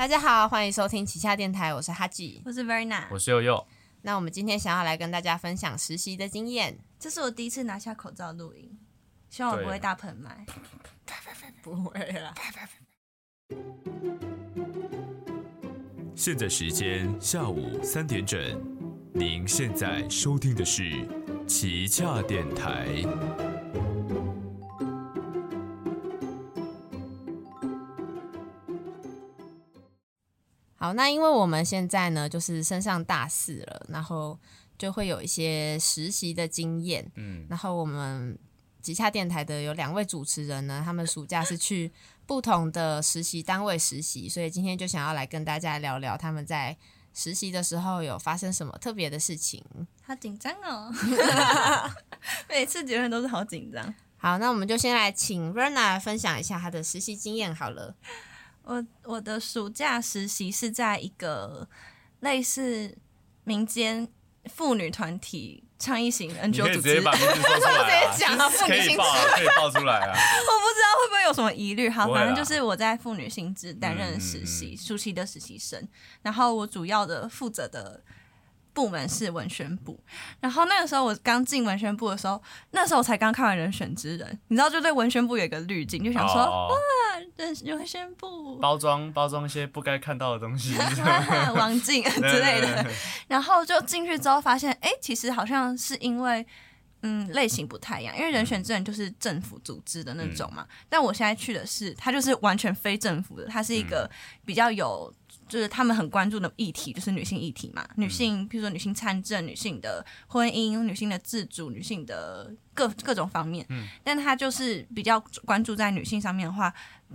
大家好，欢迎收听旗下电台，我是哈吉。我是 Verna，我是悠悠。那我们今天想要来跟大家分享实习的经验，这是我第一次拿下口罩录音，希望我不会大喷麦。不会啦。现在时间下午三点整，您现在收听的是旗下电台。好，那因为我们现在呢，就是升上大四了，然后就会有一些实习的经验。嗯，然后我们旗下电台的有两位主持人呢，他们暑假是去不同的实习单位实习，所以今天就想要来跟大家聊聊他们在实习的时候有发生什么特别的事情。好紧张哦，每次结论都是好紧张。好，那我们就先来请 Verna 分享一下他的实习经验好了。我我的暑假实习是在一个类似民间妇女团体倡议型 NGO 组织，直接把名字说出来，直接讲啊，妇女性质，可以报出来啊。我不知道会不会有什么疑虑，好，反正就是我在妇女性质担任实习，暑期的实习生，然后我主要的负责的。部门是文宣部，然后那个时候我刚进文宣部的时候，那时候我才刚看完《人选之人》，你知道，就对文宣部有一个滤镜，就想说哇，人文宣部。包装包装一些不该看到的东西，王静 之类的，然后就进去之后发现，哎，其实好像是因为嗯类型不太一样，因为《人选之人》就是政府组织的那种嘛，但我现在去的是，它就是完全非政府的，它是一个比较有。就是他们很关注的议题，就是女性议题嘛。女性，譬如说女性参政、女性的婚姻、女性的自主、女性的各各种方面。嗯，但他就是比较关注在女性上面的话，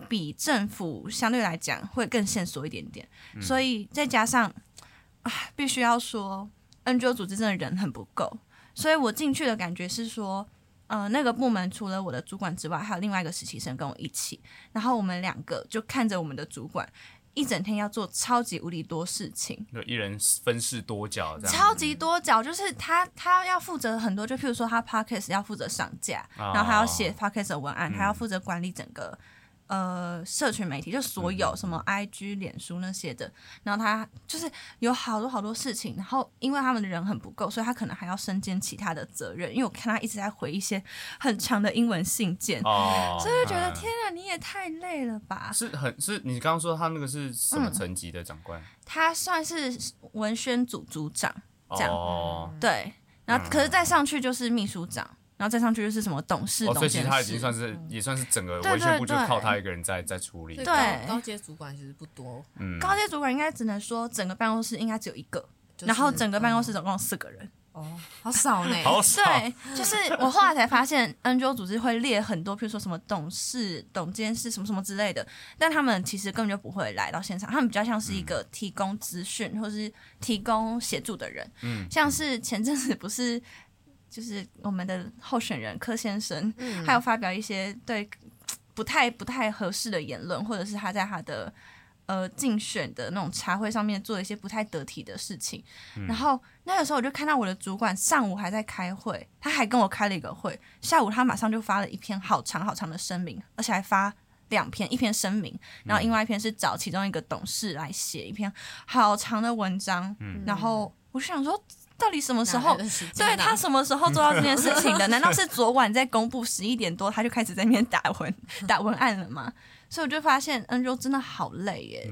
比政府相对来讲会更线索一点点。所以再加上啊，必须要说，NGO 组织真的人很不够。所以我进去的感觉是说，呃，那个部门除了我的主管之外，还有另外一个实习生跟我一起，然后我们两个就看着我们的主管。一整天要做超级无敌多事情，就一人分饰多角，这样。超级多角，就是他他要负责很多，就譬如说他 podcast 要负责上架，然后还要写 podcast 的文案，还要负责管理整个。呃，社群媒体就所有什么 IG、脸书那些的，然后他就是有好多好多事情，然后因为他们的人很不够，所以他可能还要身兼其他的责任。因为我看他一直在回一些很长的英文信件，所以就觉得天啊，你也太累了吧？是很是你刚刚说他那个是什么层级的长官？他算是文宣组组长这样，对，然后可是再上去就是秘书长。然后再上去就是什么董事，所以其实他已经算是也算是整个维宣部就靠他一个人在在处理。对，高阶主管其实不多。嗯，高阶主管应该只能说整个办公室应该只有一个，然后整个办公室总共四个人。哦，好少呢。好少。对，就是我后来才发现，NGO 组织会列很多，譬如说什么董事、董监事什么什么之类的，但他们其实根本就不会来到现场，他们比较像是一个提供资讯或是提供协助的人。嗯，像是前阵子不是。就是我们的候选人柯先生，还有发表一些对 不太不太合适的言论，或者是他在他的呃竞选的那种茶会上面做一些不太得体的事情。然后那个时候我就看到我的主管上午还在开会，他还跟我开了一个会，下午他马上就发了一篇好长好长的声明，而且还发两篇，一篇声明，然后另外一篇是找其中一个董事来写一篇好长的文章。然后我就想说。到底什么时候？对他什么时候做到这件事情的？难道是昨晚在公布十一点多他就开始在那边打文 打文案了吗？所以我就发现 NGO 真的好累耶。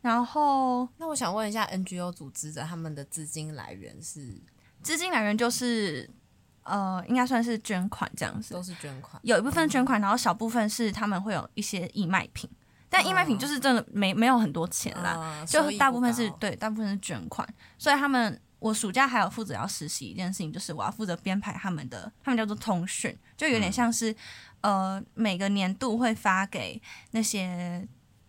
然后，那我想问一下，NGO 组织者他们的资金来源是？资金来源就是呃，应该算是捐款这样子，都是捐款，有一部分捐款，然后小部分是他们会有一些义卖品，但义卖品就是真的没没有很多钱啦，就大部分是对，大部分是捐款，所以他们。我暑假还有负责要实习一件事情，就是我要负责编排他们的，他们叫做通讯，就有点像是，呃，每个年度会发给那些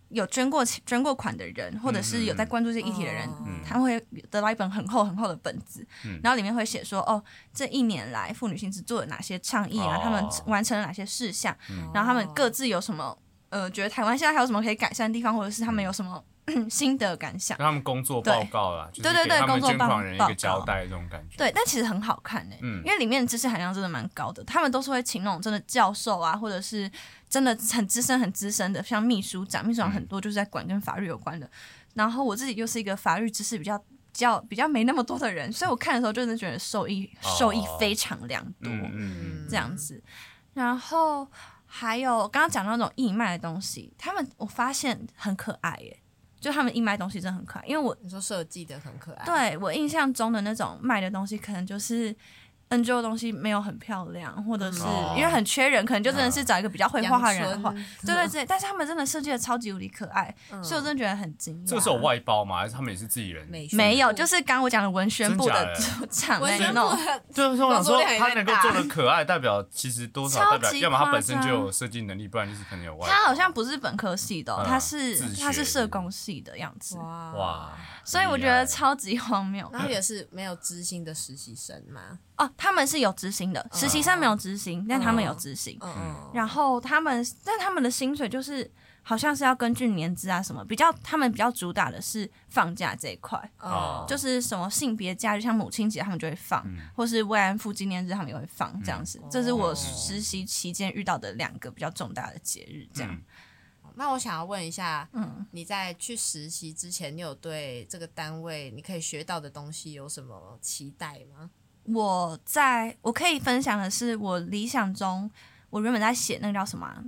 有捐过捐过款的人，或者是有在关注这议题的人，他们会得到一本很厚很厚的本子，然后里面会写说，哦，这一年来妇女性是做了哪些倡议啊，他们完成了哪些事项，然后他们各自有什么。呃，觉得台湾现在还有什么可以改善的地方，或者是他们有什么 心得感想。让他们工作报告啦，对对对工作报告个交代这种感觉。对，但其实很好看诶、嗯因为里面的知识含量真的蛮高的。他们都是会请那种真的教授啊，或者是真的很资深、很资深的，像秘书长，秘书长很多就是在管跟法律有关的。然后我自己又是一个法律知识比较、比较、比较没那么多的人，所以我看的时候真的觉得受益哦受益非常良多。嗯嗯这样子。然后还有刚刚讲到那种义卖的东西，他们我发现很可爱耶，就他们一卖东西真的很可爱。因为我你说设计的很可爱，，对我印象中的那种卖的东西，可能就是 NGO 的东西没有很漂亮，或者是哦因为很缺人，可能就真的是找一个比较会画画的人画。阳对对对，但是他们真的设计的超级无敌可爱，所以我真的觉得很惊讶。这个是有外包吗？还是他们也是自己人？没有，就是刚刚我讲的文宣部的组长文宣在弄。部的就是我想说，他能够做的可爱，代表其实多少代表，要么他本身就有设计能力，不然就是可能有外包。他好像不是本科系的他是他是社工系的样子，哇哇，所以我觉得超级荒谬然后也是没有知心的实习生嘛，哦。他们是有执行的，实习生没有执行，但他们有执行。嗯。嗯，然后他们，但他们的薪水就是好像是要根据年资啊什么，比较他们比较主打的是放假这一块，哦，就是什么性别假日，像母亲节他们就会放，或是慰安妇纪念日他们也会放这样子。这是我实习期间遇到的两个比较重大的节日，这样。嗯。那我想要问一下，嗯。你在去实习之前，你有对这个单位你可以学到的东西有什么期待吗？我在我可以分享的是，我理想中，我原本在写那个叫什么啊、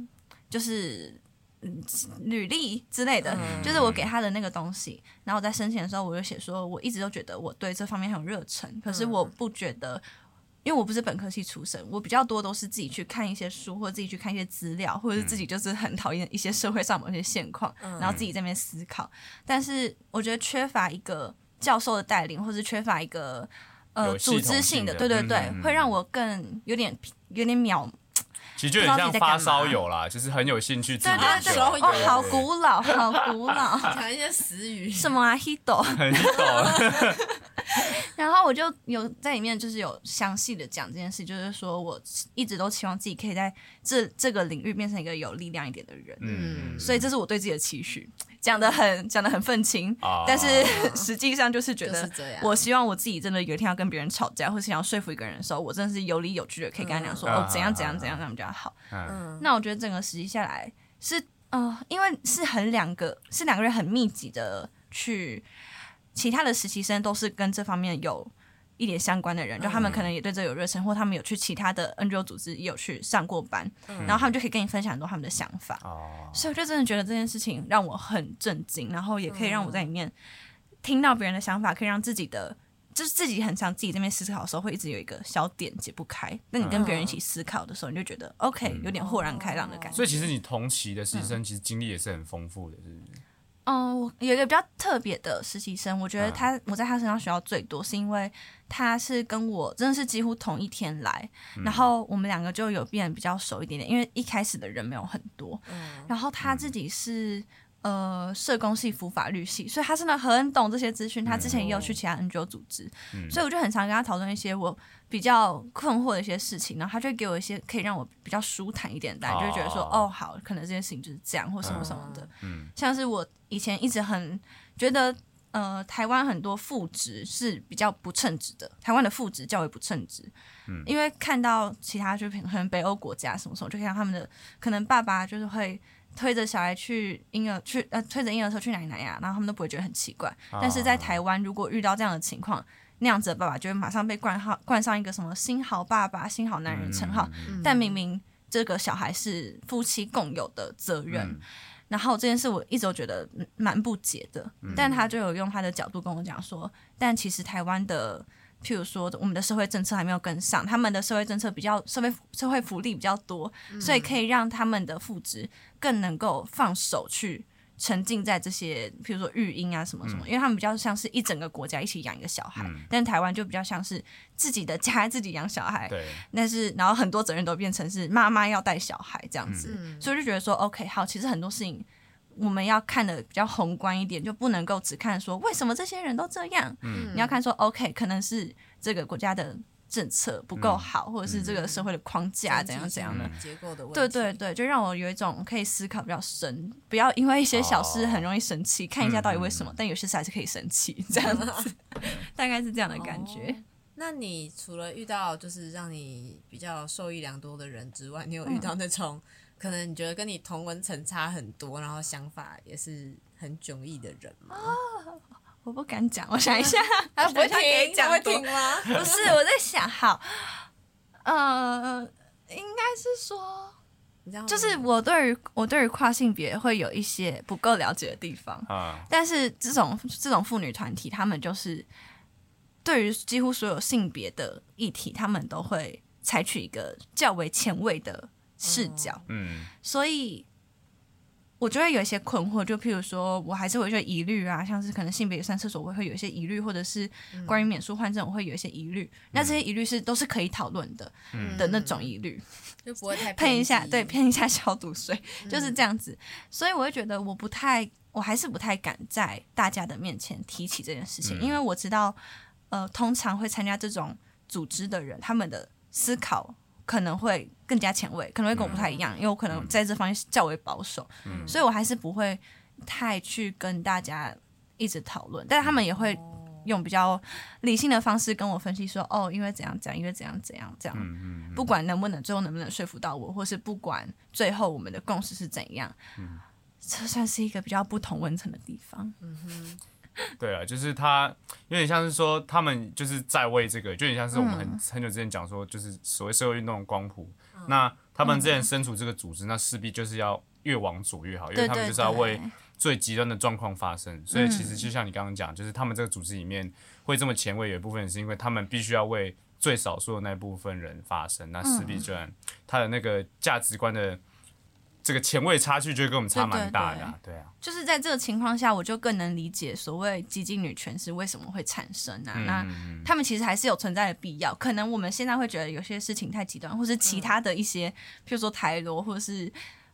就是嗯履历之类的，嗯就是我给他的那个东西。然后我在申请的时候，我就写说，我一直都觉得我对这方面很有热忱，可是我不觉得。因为我不是本科系出身，我比较多都是自己去看一些书，或者自己去看一些资料，或者是自己就是很讨厌一些社会上某些现况，然后自己在那边思考。但是我觉得缺乏一个教授的带领，或是缺乏一个呃组织性的，对对对，嗯嗯嗯会让我更有点有点秒，其实就很像发烧友啦，就是很有兴趣自对对对，手哦，好古老，好古老，讲一些死语，什么啊 h i d o 很懂。然后我就有在里面就是有详细的讲这件事，就是说我一直都期望自己可以在这这个领域变成一个有力量一点的人，嗯，所以这是我对自己的期许，讲的很讲的很愤青，啊但是 实际上就是觉得我希望我自己真的有一天要跟别人吵架，或是想要说服一个人的时候，我真的是有理有据的可以跟他讲说，嗯哦怎样嗯怎样怎样这样比较好。嗯那我觉得整个实习下来是，呃，因为是很两个是两个人很密集的去，其他的实习生都是跟这方面有一点相关的人，就他们可能也对这有热忱，或他们有去其他的 NGO 组织也有去上过班，然后他们就可以跟你分享很多他们的想法。哦，所以我就真的觉得这件事情让我很震惊，然后也可以让我在里面听到别人的想法，可以让自己的。就是自己很想自己这边思考的时候，会一直有一个小点解不开。那你跟别人一起思考的时候，你就觉得 OK，有点豁然开朗的感觉。所以其实你同期的实习生其实经历也是很丰富的，是不是？嗯，我有一个比较特别的实习生，我觉得他、我在他身上学到最多，是因为他是跟我真的是几乎同一天来，然后我们两个就有变得比较熟一点点，因为一开始的人没有很多，然后他自己是。呃，社工系、辅法律系，所以他真的很懂这些资讯。他之前也有去其他 NGO 组织，所以我就很常跟他讨论一些我比较困惑的一些事情，然后他就会给我一些可以让我比较舒坦一点的答案，就会觉得说，哦哦，好，可能这件事情就是这样，或什么什么的。嗯像是我以前一直很觉得，呃，台湾很多副职是比较不称职的，台湾的副职较为不称职。嗯，因为看到其他就可能北欧国家什么什么，就看他们的可能爸爸就是会。推着小孩去婴儿去呃推着婴儿车去奶奶呀啊，然后他们都不会觉得很奇怪。但是在台湾，如果遇到这样的情况，那样子的爸爸就会马上被冠号冠上一个什么“新好爸爸”“新好男人”称号，但明明这个小孩是夫妻共有的责任。嗯。然后这件事我一直都觉得嗯蛮不解的，但他就有用他的角度跟我讲说，但其实台湾的，譬如说我们的社会政策还没有跟上，他们的社会政策比较社会社会福利比较多，所以可以让他们的父职更能够放手去沉浸在这些，譬如说育婴啊什么什么，因为他们比较像是一整个国家一起养一个小孩，但台湾就比较像是自己的家自己养小孩，但是然后很多责任都变成是妈妈要带小孩这样子，嗯。所以就觉得说，OK，好，其实很多事情我们要看的比较宏观一点，就不能够只看说为什么这些人都这样，嗯你要看说，OK，可能是这个国家的政策不够好，或者是这个社会的框架怎样怎样的。结构的问题。对对对，就让我有一种可以思考比较深，不要因为一些小事很容易生气，看一下到底为什么。但有些事还是可以生气，这样子，大概是这样的感觉。那你除了遇到就是让你比较受益良多的人之外，你有遇到那种可能你觉得跟你同文层差很多，然后想法也是很迥异的人吗？我不敢讲，我想一下，他 不会听，他会听吗？不是，我在想，好，呃，应该是说，就是我对于我对于跨性别会有一些不够了解的地方啊，但是这种这种妇女团体，他们就是。对于几乎所有性别的议题，他们都会采取一个较为前卫的视角。嗯，所以我觉得有一些困惑，就譬如说，我还是会有一些疑虑啊，像是可能性别上厕所我会有一些疑虑，或者是关于免术换证我会有一些疑虑。那这些疑虑是都是可以讨论的的那种疑虑，就不会太喷一下，对，喷一下消毒水，就是这样子。所以我会觉得我不太，我还是不太敢在大家的面前提起这件事情，因为我知道。呃，通常会参加这种组织的人，他们的思考可能会更加前卫，可能会跟我不太一样，因为我可能在这方面较为保守，所以我还是不会太去跟大家一直讨论。但是他们也会用比较理性的方式跟我分析说，哦，因为怎样怎样，因为怎样怎样这样，不管能不能最后能不能说服到我，或是不管最后我们的共识是怎样，这算是一个比较不同文层的地方。嗯哼。对啊，就是他有点像是说，他们就是在为这个，就有点像是我们很很久之前讲说，就是所谓社会运动的光谱。那他们之前身处这个组织，那势必就是要越往左越好，因为他们就是要为最极端的状况发生。所以其实就像你刚刚讲，就是他们这个组织里面会这么前卫，有一部分是因为他们必须要为最少数的那部分人发声。那势必就然他的那个价值观的。这个前卫差距就跟我们差蛮大的，对啊。就是在这个情况下，我就更能理解所谓激进女权是为什么会产生啊。那他们其实还是有存在的必要。可能我们现在会觉得有些事情太极端，或是其他的一些，譬如说台罗，或者是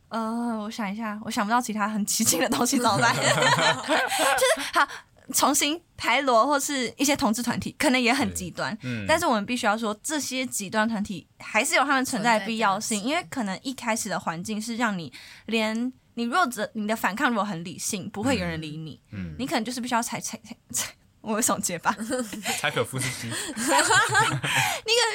呃，我想一下，我想不到其他很激进的东西怎么办？就是好。重新排罗或是一些同志团体，可能也很极端，嗯。但是我们必须要说，这些极端团体还是有他们存在的必要性，因为可能一开始的环境是让你连你弱者，你的反抗如果很理性，不会有人理你，嗯你可能就是必须要采采采，我总结吧，柴可夫斯基，你可能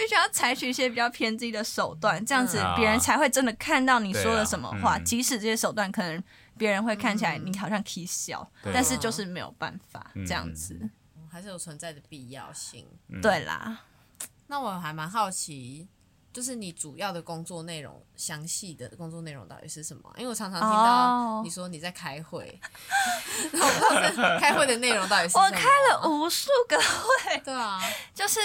必须要采取一些比较偏激的手段，这样子别人才会真的看到你说了什么话，即使这些手段可能。别人会看起来你好像可以笑，但是就是没有办法这样子，还是有存在的必要性。对啦，那我还蛮好奇，就是你主要的工作内容，详细的工作内容到底是什么？因为我常常听到你说你在开会，开会的内容到底是什么？我开了无数个会，对啊，就是。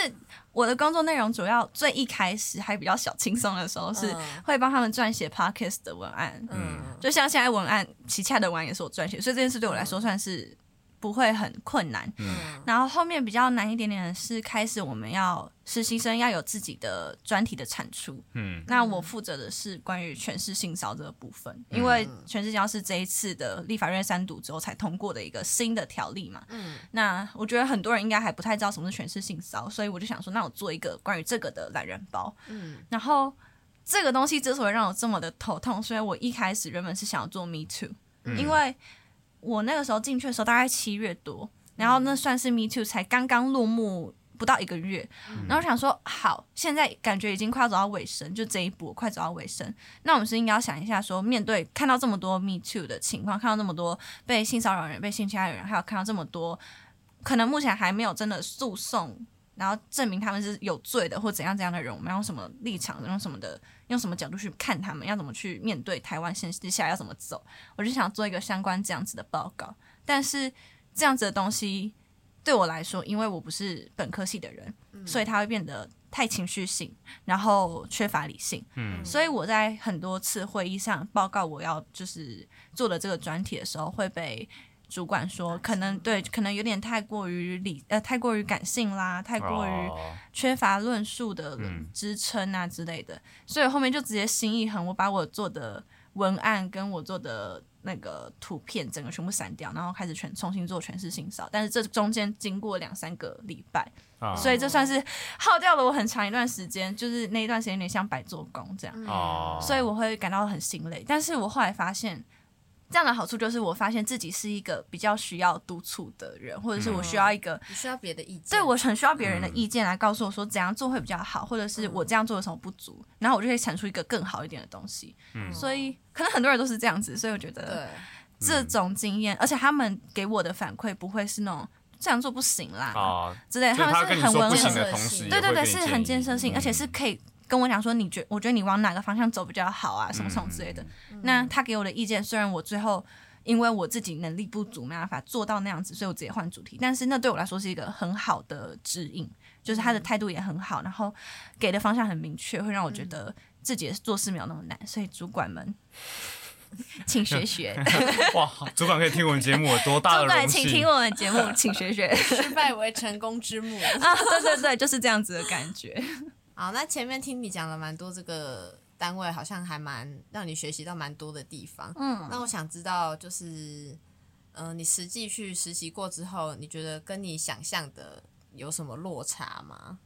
我的工作内容主要最一开始还比较小轻松的时候，是会帮他们撰写 podcast 的文案，嗯，就像现在文案旗下的文案也是我撰写，所以这件事对我来说算是。不会很困难，嗯，然后后面比较难一点点的是开始我们要实习生要有自己的专题的产出，嗯，那我负责的是关于全市性骚这个部分，因为全市性骚是这一次的立法院三读之后才通过的一个新的条例嘛，嗯，那我觉得很多人应该还不太知道什么是全市性骚，所以我就想说，那我做一个关于这个的懒人包，嗯，然后这个东西之所以让我这么的头痛，所以我一开始原本是想要做 Me Too，因为。我那个时候进去的时候大概七月多，然后那算是 Me Too 才刚刚落幕不到一个月，然后想说好，现在感觉已经快要走到尾声，就这一波快走到尾声，那我们是应该要想一下，说面对看到这么多 Me Too 的情况，看到那么多被性骚扰人、被性侵害人，还有看到这么多可能目前还没有真的诉讼。然后证明他们是有罪的或怎样怎样的人，我们要用什么立场，用什么的，用什么角度去看他们，要怎么去面对台湾现接下来要怎么走？我就想做一个相关这样子的报告。但是这样子的东西对我来说，因为我不是本科系的人，所以它会变得太情绪性，然后缺乏理性。嗯，所以我在很多次会议上报告我要就是做的这个专题的时候，会被。主管说，可能对，可能有点太过于理，呃，太过于感性啦，太过于缺乏论述的支撑啊之类的，所以后面就直接心一横，我把我做的文案跟我做的那个图片整个全部删掉，然后开始全重新做全是新扫但是这中间经过两三个礼拜，啊。所以这算是耗掉了我很长一段时间，就是那一段时间有点像白做工这样。哦，所以我会感到很心累。但是我后来发现，这样的好处就是我发现自己是一个比较需要督促的人，或者是我需要一个。你需要别的意见？对我很需要别人的意见来告诉我说怎样做会比较好，或者是我这样做有什么不足，然后我就可以产出一个更好一点的东西。所以可能很多人都是这样子，所以我觉得，这种经验，而且他们给我的反馈不会是那种这样做不行啦、啊，之类他们是很文文说不行的对对对，是很建设性，而且是可以跟我讲说，你觉我觉得你往哪个方向走比较好啊，什么什么之类的。那他给我的意见，虽然我最后因为我自己能力不足，没办法做到那样子，所以我直接换主题，但是那对我来说是一个很好的指引，就是他的态度也很好，然后给的方向很明确，会让我觉得自己做事没有那么难。所以主管们。请学学，哇，主管可以听我们节目有多大的主管请听？我们节目，请学学失败为成功之母。啊！对对对，就是这样子的感觉。好，那前面听你讲了蛮多，这个单位好像还蛮让你学习到蛮多的地方。嗯，那我想知道，就是，嗯、你实际去实习过之后，你觉得跟你想象的有什么落差吗？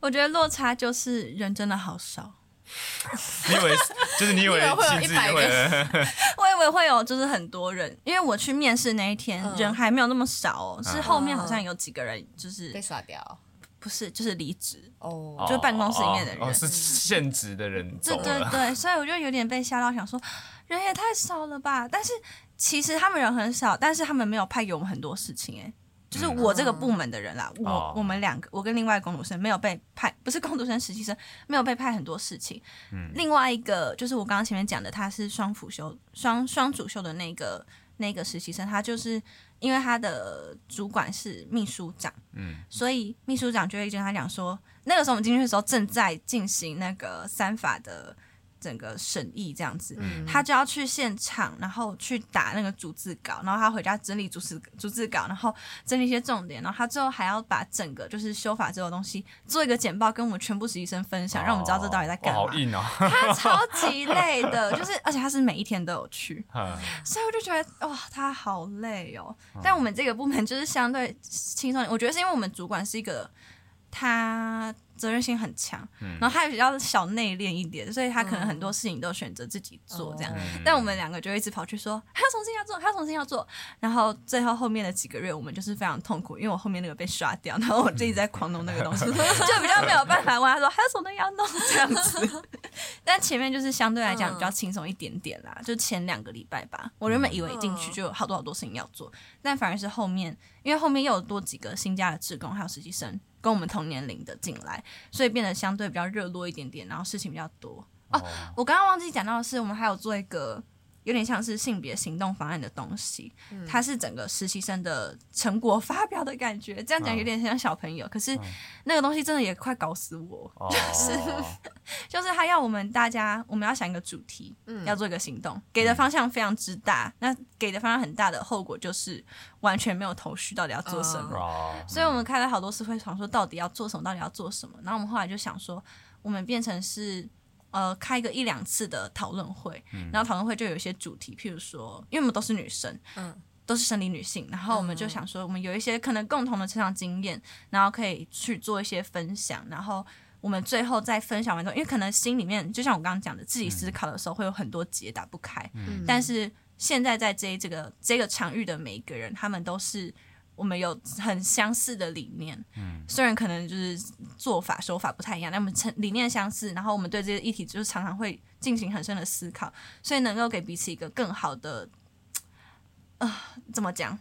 我觉得落差就是人真的好少。你以为就是你以为你以为会有薪资100也会？我以为会有就是很多人，因为我去面试那一天、嗯人还没有那么少哦，是后面好像有几个人就是、被刷掉不是就是离职。哦就是办公室里面的人哦，哦是现职的人对。对对，所以我就有点被吓到，想说人也太少了吧。但是其实他们人很少，但是他们没有派给我们很多事情哎。就是我这个部门的人啦，我哦我们两个，我跟另外一个工读生没有被派，不是工读生实习生，没有被派很多事情。嗯另外一个就是我刚刚前面讲的，他是双辅修、双双主修的那个那个实习生，他就是因为他的主管是秘书长，嗯，所以秘书长就会跟他讲说，那个时候我们进去的时候正在进行那个三法的整个审议这样子，他就要去现场，然后去打那个逐字稿，然后他回家整理逐字逐字稿，然后整理一些重点，然后他最后还要把整个就是修法这个东西做一个简报，跟我们全部实习生分享，让我们知道这到底在干嘛。好硬哦。他超级累的，就是而且他是每一天都有去，嗯所以我就觉得哇，他好累哦。但我们这个部门就是相对轻松，我觉得是因为我们主管是一个他责任心很强，然后他也比较小内敛一点，所以他可能很多事情都选择自己做这样。嗯但我们两个就一直跑去说还要重新要做，还要重新要做。然后最后后面的几个月，我们就是非常痛苦，因为我后面那个被刷掉，然后我自己在狂弄那个东西，就比较没有办法问他说还有什么要弄这样子。但前面就是相对来讲比较轻松一点点啦，就前两个礼拜吧。我原本以为进去就有好多好多事情要做，但反而是后面，因为后面又有多几个新加的职工还有实习生跟我们同年龄的进来，所以变得相对比较热络一点点，然后事情比较多。哦，我刚刚忘记讲到的是，我们还有做一个有点像是性别行动方案的东西，它是整个实习生的成果发表的感觉。这样讲有点像小朋友，可是那个东西真的也快搞死我。哦，就是他要我们大家，我们要想一个主题，要做一个行动，给的方向非常之大。那给的方向很大的后果就是完全没有头绪，到底要做什么。哦，所以我们开了好多次会，想说到底要做什么，到底要做什么。然后我们后来就想说，我们变成是呃开个一两次的讨论会，然后讨论会就有一些主题，譬如说，因为我们都是女生，嗯。都是生理女性，然后我们就想说，我们有一些可能共同的成长经验，然后可以去做一些分享，然后。我们最后再分享完之后，因为可能心里面就像我刚刚讲的，自己思考的时候会有很多结打不开，嗯。但是现在在这这个这个场域的每一个人，他们都是我们有很相似的理念，嗯，虽然可能就是做法手法不太一样，但我们成理念相似，然后我们对这些议题就是常常会进行很深的思考，所以能够给彼此一个更好的，呃，怎么讲？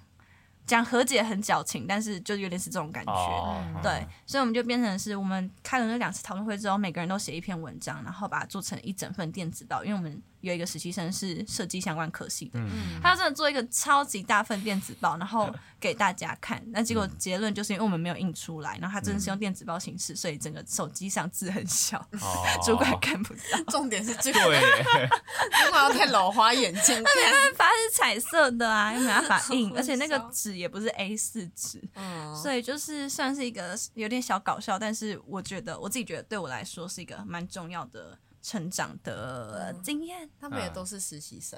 讲和解很矫情，但是就有点是这种感觉。哦，对，所以我们就变成是我们开了那两次讨论会之后，每个人都写一篇文章，然后把它做成一整份电子报。因为我们有一个实习生是设计相关科系的，他真的做一个超级大份电子报，然后给大家看。那结果结论就是因为我们没有印出来，然后他真的是用电子报形式，所以整个手机上字很小，哦 主管看不到。重点是这个，主管要戴老花眼镜看。办法是彩色的啊，又没办法印，而且那个笑 纸也不是 A 四纸，嗯，所以就是算是一个有点小搞笑，但是我觉得我自己觉得对我来说是一个蛮重要的成长的经验。他们也都是实习生？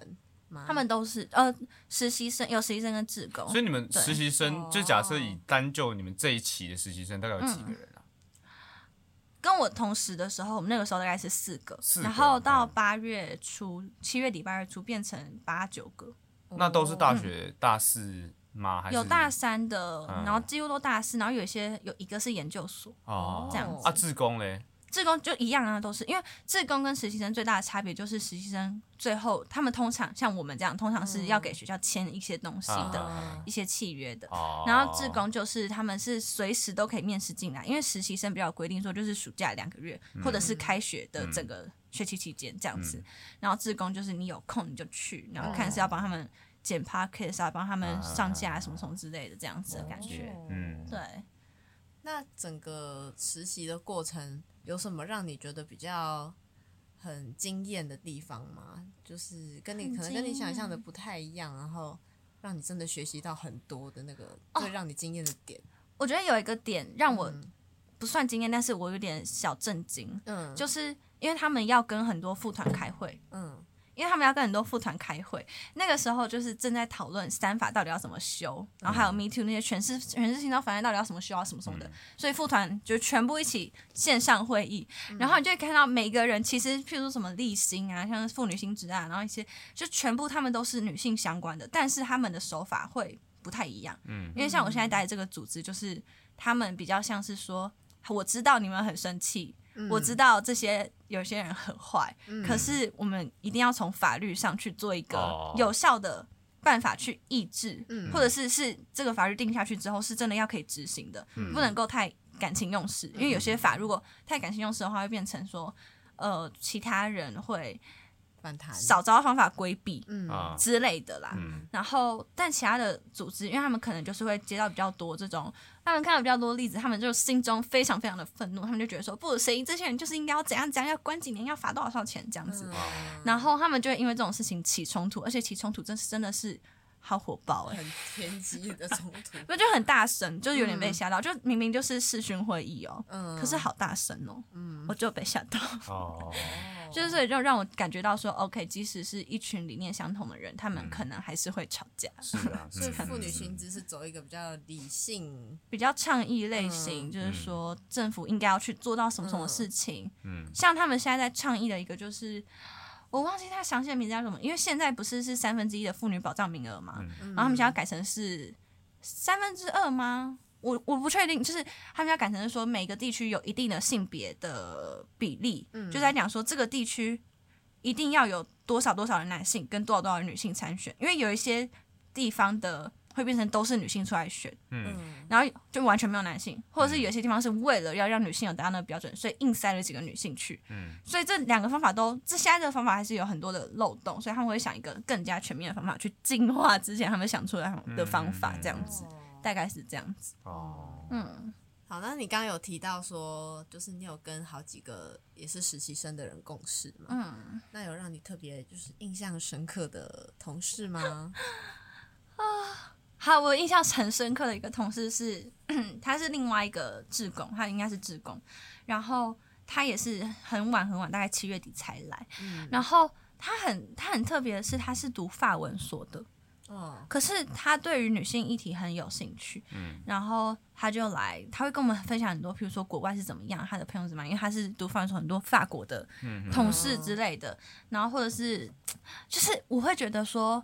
他们都是呃实习生，有实习生跟志工，所以你们实习生，哦就假设以单就你们这一期的实习生，大概有几个人啊？跟我同时的时候，我们那个时候大概是四个，四个然后到嗯八月初、七月底、八月初变成八九个，那都是大学大四吗？还是有大三的，嗯然后几乎都大四，然后有一些有一个是研究所，哦这样子啊？志工嘞？志工就一样啊，都是因为志工跟实习生最大的差别就是实习生最后他们通常像我们这样，通常是要给学校签一些东西的、啊。一些契约的。哦，然后志工就是他们是随时都可以面试进来，因为实习生比较规定说就是暑假两个月，或者是开学的整个学期期间这样子。然后志工就是你有空你就去，然后看是要帮他们剪 podcast 啊，帮他们上架什么什么之类的这样子的感觉。哦嗯，对，那整个实习的过程有什么让你觉得比较很惊艳的地方吗？就是跟你可能跟你想象的不太一样，然后让你真的学习到很多的那个哦。最让你惊艳的点。我觉得有一个点让我不算惊艳，但是我有点小震惊，嗯，就是因为他们要跟很多副团开会，嗯因为他们要跟很多副团开会，那个时候就是正在讨论三法到底要怎么修，然后还有 Me Too 那些全是全是性骚法案到底要怎么修啊什么什么的，所以副团就全部一起线上会议，然后你就会看到每个人其实譬如说什么立新啊，像是妇女新知啊，然后一些就全部他们都是女性相关的，但是他们的手法会不太一样，嗯。因为像我现在待的这个组织，就是他们比较像是说，我知道你们很生气。我知道这些有些人很坏，可是我们一定要从法律上去做一个哦。有效的办法去抑制，嗯。或者是是这个法律定下去之后是真的要可以执行的，不能够太感情用事，因为有些法如果太感情用事的话，会变成说，呃，其他人会反弹少找到方法规避之类的啦。嗯然后，但其他的组织，因为他们可能就是会接到比较多这种，他们看到比较多例子，他们就心中非常非常的愤怒，他们就觉得说，不，谁这些人就是应该要怎样怎样，要关几年，要罚多少多少钱这样子。嗯然后他们就会因为这种事情起冲突，而且起冲突真是真的是好火爆哎、很天机的冲突。不就很大声，就是有点被吓到，就明明就是视讯会议哦，嗯可是好大声哦，嗯我就被吓到。哦，就是所以就让我感觉到说，OK，即使是一群理念相同的人，他们可能还是会吵架。是啊，所以嗯妇女薪资是走一个比较理性，比较倡议类型，嗯就是说政府应该要去做到什么什么事情。嗯像他们现在在倡议的一个就是。我忘记它详细的名字叫什么，因为现在不是是三分之一的妇女保障名额嘛，然后他们想要改成是三分之二吗？我我不确定，就是他们要改成是说每个地区有一定的性别的比例，就在讲说这个地区一定要有多少多少的男性跟多少多少的女性参选，因为有一些地方的会变成都是女性出来选，嗯。然后就完全没有男性，或者是有些地方是为了要让女性有达到那个标准，所以硬塞了几个女性去。嗯。所以这两个方法都，这现在这个方法还是有很多的漏洞，所以他们会想一个更加全面的方法去进化之前他们想出来的方法，这样子，大概是这样子。哦，嗯，好，那你刚刚有提到说，就是你有跟好几个也是实习生的人共事嘛？嗯，那有让你特别就是印象深刻的同事吗？好，我印象很深刻的一个同事是，他是另外一个志工，他应该是志工，然后他也是很晚很晚，大概七月底才来，然后他很他很特别的是，他是读法文所的，哦，可是他对于女性议题很有兴趣，嗯。然后他就来，他会跟我们分享很多，譬如说国外是怎么样，他的朋友怎么样，因为他是读法文所很多法国的嗯。同事之类的，然后或者是就是我会觉得说。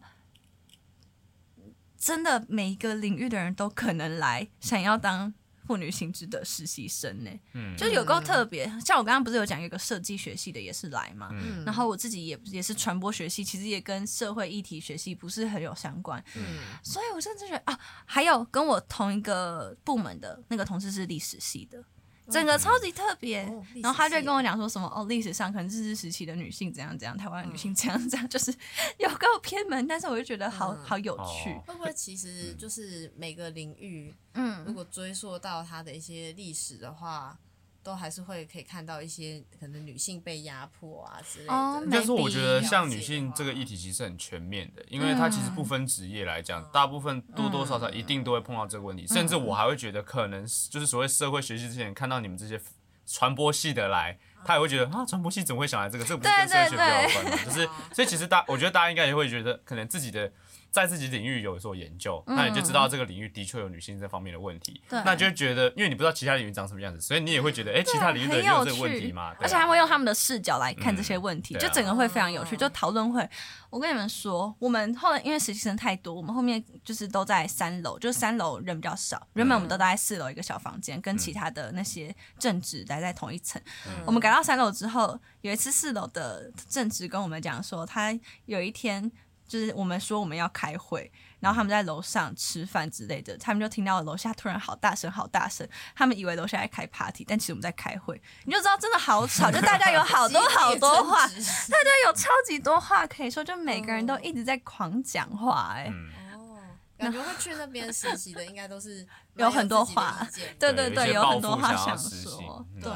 真的，每一个领域的人都可能来想要当妇女性质的实习生呢，嗯。就有够特别。像我刚刚不是有讲有一个设计学系的也是来嘛，嗯。然后我自己也也是传播学系，其实也跟社会议题学系不是很有相关，嗯。所以我甚至觉得啊，还有跟我同一个部门的那个同事是历史系的，整个超级特别。哦然后他就跟我讲说什么哦，历史上可能日治时期的女性怎样怎样，台湾的女性怎样怎样，就是有够偏门，但是我就觉得好、嗯。好有趣。哦。会不会其实就是每个领域，嗯。如嗯，果追溯到它的一些历史的话，都还是会可以看到一些可能女性被压迫啊之类的。哦应该说，我觉得像女性这个议题其实很全面的，因为它其实不分职业来讲，大部分多多少少一定都会碰到这个问题，甚至我还会觉得可能就是所谓社会学习之前看到你们这些传播系的来，他也会觉得啊，传播系怎么会想来这个？这个不是跟社会学比较有关吗？就是所以其实大，我觉得大家应该也会觉得，可能自己的在自己领域有所研究，那你就知道这个领域的确有女性这方面的问题，对那就觉得，因为你不知道其他领域长什么样子，所以你也会觉得，哎，其他领域的很有人也有这个问题嘛？而且还会用他们的视角来看这些问题，就整个会非常有趣。哦就讨论会，我跟你们说，我们后来因为实习生太多，我们后面就是都在三楼，就是三楼人比较少，原本我们都待在四楼一个小房间，跟其他的那些正职待在同一层。我们改到三楼之后，有一次四楼的正职跟我们讲说，他有一天就是我们说我们要开会，然后他们在楼上吃饭之类的，他们就听到楼下突然好大声，好大声，他们以为楼下在开 party，但其实我们在开会，你就知道真的好吵，就大家有好多 好多话，大家有超级多话可以说，就每个人都一直在狂讲话、哎、嗯，哦，感觉会去那边实习的，应该都是有很多话对对对，有很多话想说，嗯。对，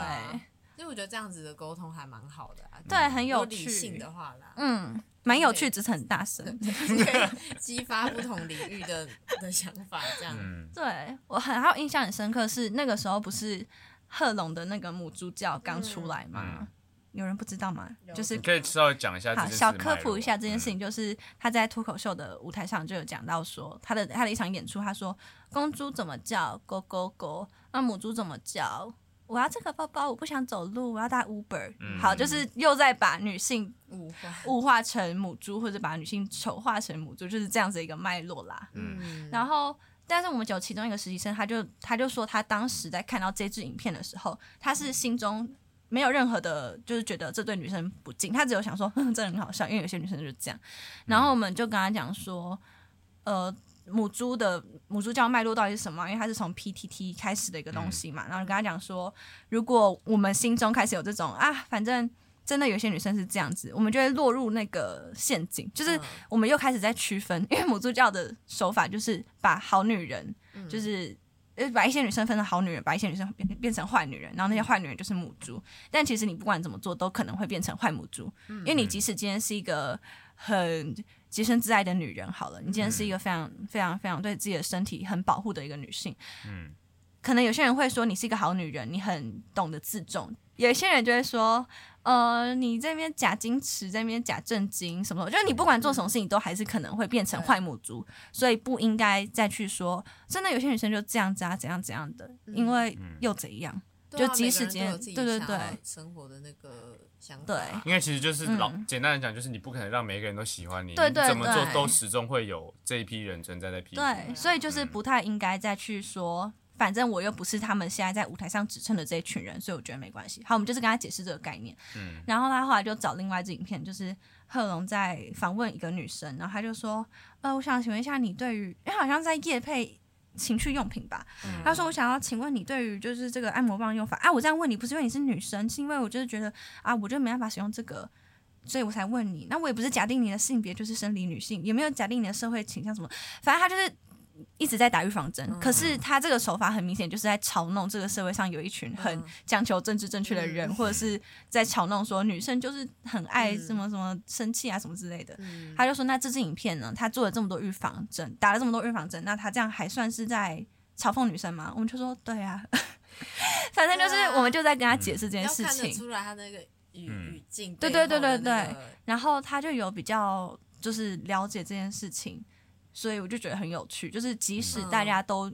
所以我觉得这样子的沟通还蛮好的啊，对很有有理趣性的话啦，嗯，蛮有趣，只是很大声。可以激发不同领域的的想法，这样。嗯，对我很还有印象很深刻是那个时候不是贺龙的那个母猪叫刚出来吗？嗯有人不知道吗？就是可以稍微讲一下好小科普一下这件事情，就是他在脱口秀的舞台上就有讲到说，他的他的一场演出，他说公猪怎么叫，狗狗狗，那母猪怎么叫？我要这个包包，我不想走路，我要搭 Uber。嗯好，就是又在把女性物化，物化成母猪，或者把女性丑化成母猪，就是这样子一个脉络啦。嗯，然后，但是我们有其中一个实习生，他就他就说，他当时在看到这支影片的时候，他是心中没有任何的，就是觉得这对女生不敬，他只有想说，哼，这很好笑，因为有些女生就是这样。然后我们就跟他讲说，呃。母猪的母猪教脉络到底是什么？因为它是从 PTT 开始的一个东西嘛，然后就跟他讲说，如果我们心中开始有这种啊，反正真的有些女生是这样子，我们就会落入那个陷阱，就是嗯。我们又开始在区分，因为母猪教的手法就是把好女人，就是呃把一些女生分成好女人，把一些女生变变成坏女人，然后那些坏女人就是母猪。但其实你不管怎么做，都可能会变成坏母猪，因为你即使今天是一个很洁身自爱的女人，好了，你今天是一个非常非常非常对自己的身体很保护的一个女性，嗯，可能有些人会说你是一个好女人，你很懂得自重；有些人就会说，呃，你这边假矜持，这边假正经什么的。我觉得你不管做什么事情，都还是可能会变成坏母猪，所以不应该再去说，真的有些女生就这样子啊，怎样怎样的，因为又怎样？就即使今天对对对。生活的那个想法，对因为其实就是老、嗯简单的讲，就是你不可能让每一个人都喜欢你，对对你怎么做都始终会有这一批人存在在批评。对，所以就是不太应该再去说。反正我又不是他们现在在舞台上指称的这一群人，所以我觉得没关系。好，我们就是跟他解释这个概念。嗯然后他后来就找另外一支影片，就是贺龙在访问一个女生，然后他就说：“呃，我想请问一下你对于，因为好像在夜配情趣用品吧？他说我想要请问你对于就是这个按摩棒用法啊，我这样问你不是因为你是女生，是因为我就是觉得啊，我就没办法使用这个。”所以我才问你，那我也不是假定你的性别就是生理女性，也没有假定你的社会倾向什么，反正他就是一直在打预防针。可是他这个手法很明显就是在嘲弄这个社会上有一群很讲求政治正确的人，或者是在嘲弄说女生就是很爱什么什么生气啊什么之类的。嗯他就说，那这支影片呢，他做了这么多预防针，打了这么多预防针，那他这样还算是在嘲讽女生吗？我们就说对啊，反正就是我们就在跟他解释这件事情。出来他那个语境，对对对对对对，然后他就有比较就是了解这件事情，所以我就觉得很有趣。就是即使大家都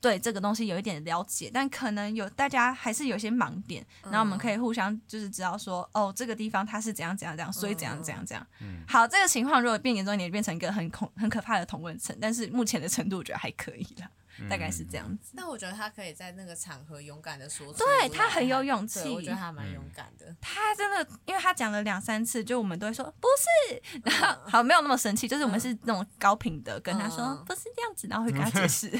对这个东西有一点了解，但可能有大家还是有些盲点，然后我们可以互相就是知道说，哦，这个地方它是怎样怎样怎样，所以怎样怎样怎样。好，这个情况如果变严重一点，变成一个很恐很可怕的同温层，但是目前的程度我觉得还可以啦，大概是这样子。但我觉得他可以在那个场合勇敢的说出来，对他很有勇气。我觉得他蛮勇敢的。他真的，因为他讲了两三次，就我们都会说不是，然后好没有那么生气，就是我们是那种高频的跟他说、嗯不是这样子，然后会跟他解 释，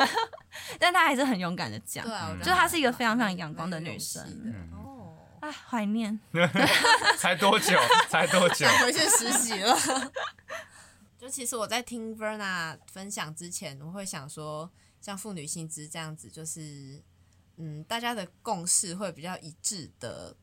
但他还是很勇敢的讲就是她是一个非常非常蛮阳光的女生哦，啊，怀念。才多久？才多久？回去实习了。就其实我在听 Verna 分享之前，我会想说，像妇女薪资这样子，就是嗯，大家的共识会比较一致的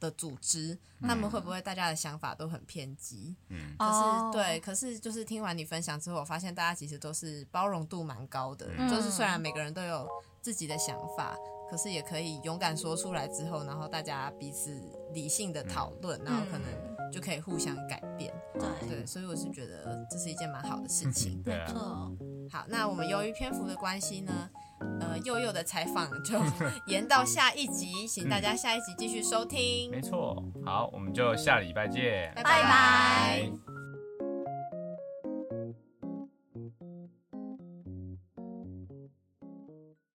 的组织，他们会不会大家的想法都很偏激？嗯。可是、哦。对，可是就是听完你分享之后，我发现大家其实都是包容度蛮高的，嗯。就是虽然每个人都有自己的想法，可是也可以勇敢说出来之后，然后大家彼此理性的讨论，然后可能就可以互相改变。对，对，所以我是觉得这是一件蛮好的事情。对啊，错，好，那我们由于篇幅的关系呢，呃，佑佑的采访就 延到下一集，请大家下一集继续收听。没错。好，我们就下礼拜见，拜拜拜。